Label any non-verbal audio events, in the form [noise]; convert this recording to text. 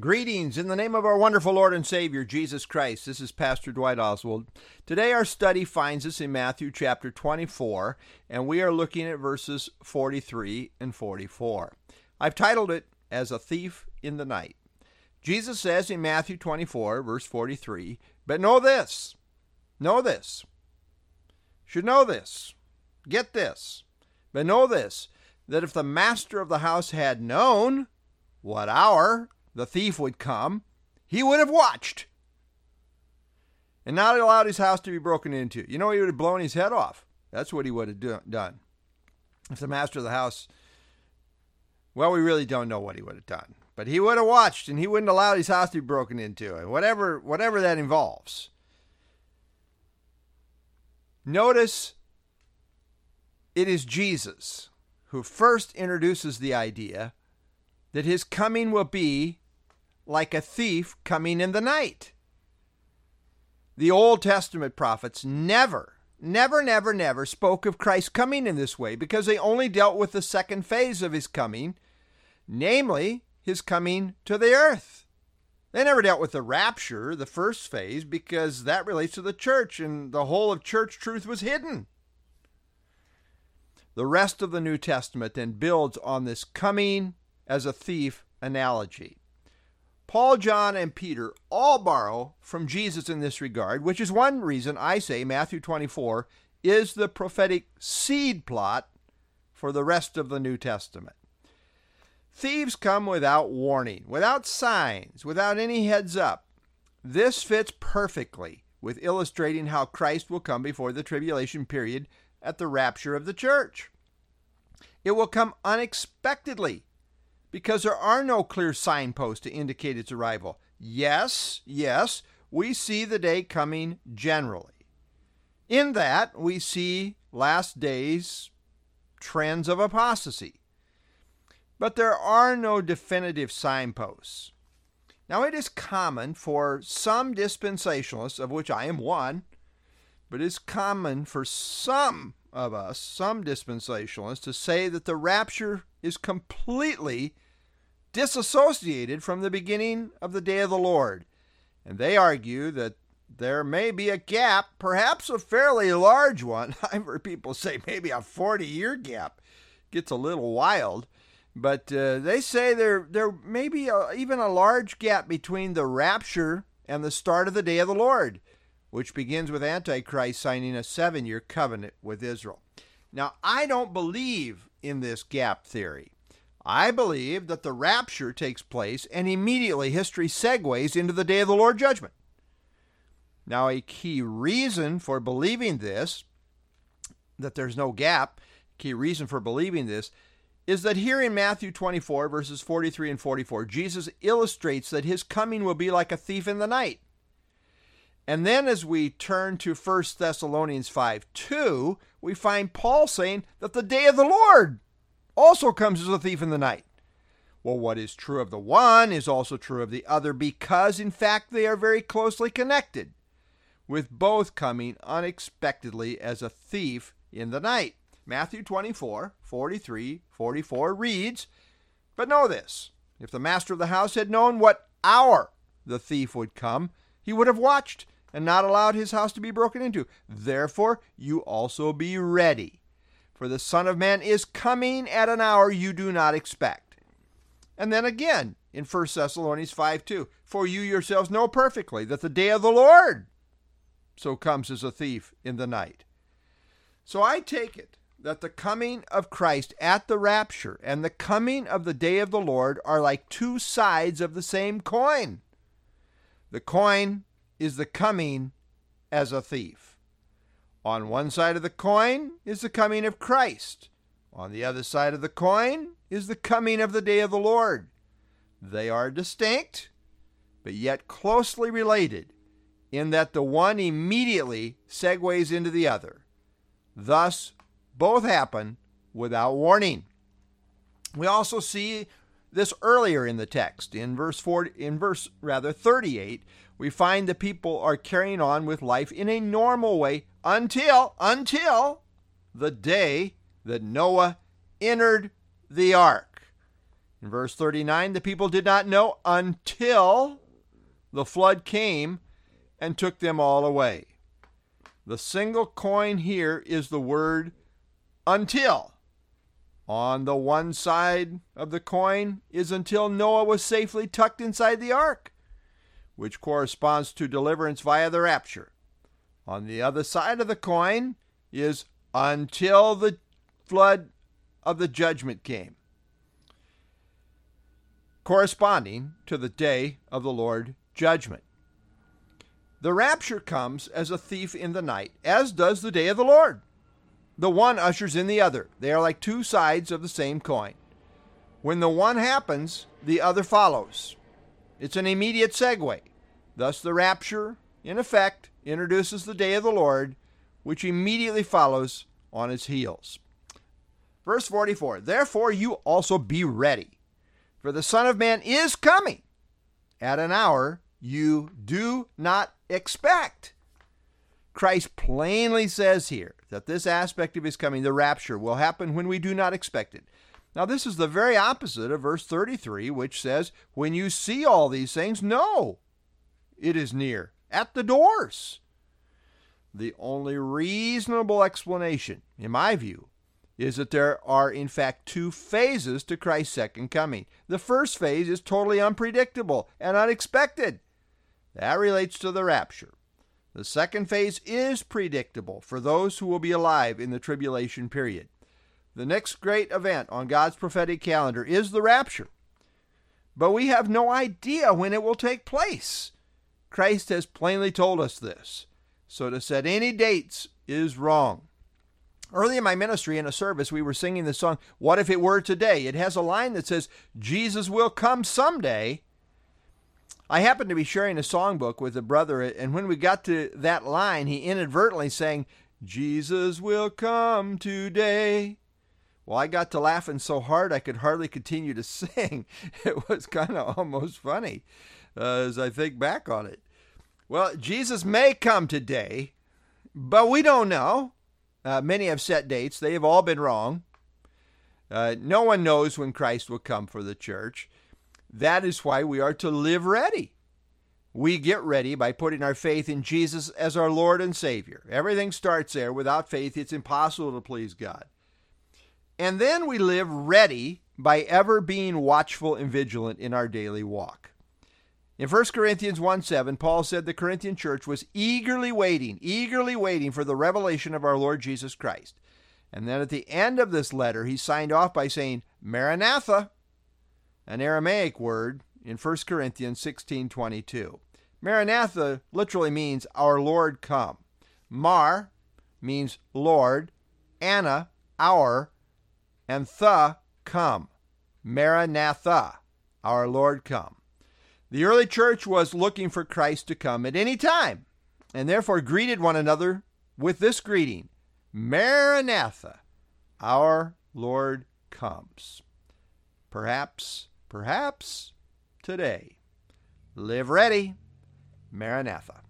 Greetings in the name of our wonderful Lord and Savior, Jesus Christ. This is Pastor Dwight Oswald. Today, our study finds us in Matthew chapter 24, and we are looking at verses 43 and 44. I've titled it as A Thief in the Night. Jesus says in Matthew 24, verse 43, But know this, know this, should know this, get this, but know this, that if the master of the house had known what hour the thief would come, he would have watched and not allowed his house to be broken into. You know, he would have blown his head off. That's what he would have do- done. If the master of the house, well, we really don't know what he would have done, but he would have watched and he wouldn't allow his house to be broken into, and whatever whatever that involves. Notice it is Jesus who first introduces the idea that his coming will be like a thief coming in the night. The Old Testament prophets never, never, never, never spoke of Christ coming in this way because they only dealt with the second phase of his coming, namely, his coming to the earth. They never dealt with the rapture, the first phase, because that relates to the church and the whole of church truth was hidden. The rest of the New Testament then builds on this coming as a thief analogy. Paul, John, and Peter all borrow from Jesus in this regard, which is one reason I say Matthew 24 is the prophetic seed plot for the rest of the New Testament. Thieves come without warning, without signs, without any heads up. This fits perfectly with illustrating how Christ will come before the tribulation period at the rapture of the church. It will come unexpectedly because there are no clear signposts to indicate its arrival. Yes, yes, we see the day coming generally. In that, we see last days trends of apostasy. But there are no definitive signposts. Now, it is common for some dispensationalists, of which I am one, but it is common for some of us, some dispensationalists, to say that the rapture is completely disassociated from the beginning of the day of the Lord. And they argue that there may be a gap, perhaps a fairly large one. [laughs] I've heard people say maybe a 40 year gap. Gets a little wild. But uh, they say there, there may be a, even a large gap between the rapture and the start of the day of the Lord, which begins with Antichrist signing a seven year covenant with Israel. Now, I don't believe in this gap theory. I believe that the rapture takes place and immediately history segues into the day of the Lord judgment. Now, a key reason for believing this, that there's no gap, key reason for believing this, is that here in Matthew 24, verses 43 and 44, Jesus illustrates that his coming will be like a thief in the night. And then as we turn to 1 Thessalonians 5 2, we find Paul saying that the day of the Lord also comes as a thief in the night. Well, what is true of the one is also true of the other because, in fact, they are very closely connected, with both coming unexpectedly as a thief in the night. Matthew 24, 43, 44 reads, But know this if the master of the house had known what hour the thief would come, he would have watched and not allowed his house to be broken into. Therefore, you also be ready for the Son of Man is coming at an hour you do not expect. And then again in 1 Thessalonians 5 2, for you yourselves know perfectly that the day of the Lord so comes as a thief in the night. So I take it that the coming of Christ at the rapture and the coming of the day of the Lord are like two sides of the same coin. The coin is the coming as a thief. On one side of the coin is the coming of Christ. On the other side of the coin is the coming of the day of the Lord. They are distinct, but yet closely related, in that the one immediately segues into the other. Thus, both happen without warning. We also see this earlier in the text in verse 40, in verse rather 38 we find the people are carrying on with life in a normal way until until the day that Noah entered the ark. In verse 39, the people did not know until the flood came and took them all away. The single coin here is the word until. On the one side of the coin is until Noah was safely tucked inside the ark, which corresponds to deliverance via the rapture. On the other side of the coin is until the flood of the judgment came, corresponding to the day of the Lord judgment. The rapture comes as a thief in the night, as does the day of the Lord. The one ushers in the other. They are like two sides of the same coin. When the one happens, the other follows. It's an immediate segue. Thus, the rapture, in effect, introduces the day of the Lord, which immediately follows on its heels. Verse 44 Therefore, you also be ready, for the Son of Man is coming at an hour you do not expect. Christ plainly says here that this aspect of his coming, the rapture, will happen when we do not expect it. Now, this is the very opposite of verse 33, which says, When you see all these things, know it is near, at the doors. The only reasonable explanation, in my view, is that there are, in fact, two phases to Christ's second coming. The first phase is totally unpredictable and unexpected. That relates to the rapture. The second phase is predictable for those who will be alive in the tribulation period. The next great event on God's prophetic calendar is the rapture. But we have no idea when it will take place. Christ has plainly told us this. So to set any dates is wrong. Early in my ministry in a service, we were singing the song, What If It Were Today? It has a line that says, Jesus will come someday. I happened to be sharing a songbook with a brother, and when we got to that line, he inadvertently sang, Jesus will come today. Well, I got to laughing so hard I could hardly continue to [laughs] sing. It was kind of almost funny uh, as I think back on it. Well, Jesus may come today, but we don't know. Uh, many have set dates, they have all been wrong. Uh, no one knows when Christ will come for the church. That is why we are to live ready. We get ready by putting our faith in Jesus as our Lord and Savior. Everything starts there. Without faith, it's impossible to please God. And then we live ready by ever being watchful and vigilant in our daily walk. In 1 Corinthians 1 7, Paul said the Corinthian church was eagerly waiting, eagerly waiting for the revelation of our Lord Jesus Christ. And then at the end of this letter, he signed off by saying, Maranatha, an Aramaic word in 1 Corinthians 16:22. Maranatha literally means our Lord come. Mar means Lord, Anna our, and Tha come. Maranatha, our Lord come. The early church was looking for Christ to come at any time, and therefore greeted one another with this greeting Maranatha, our Lord comes. Perhaps perhaps today. Live ready. Maranatha.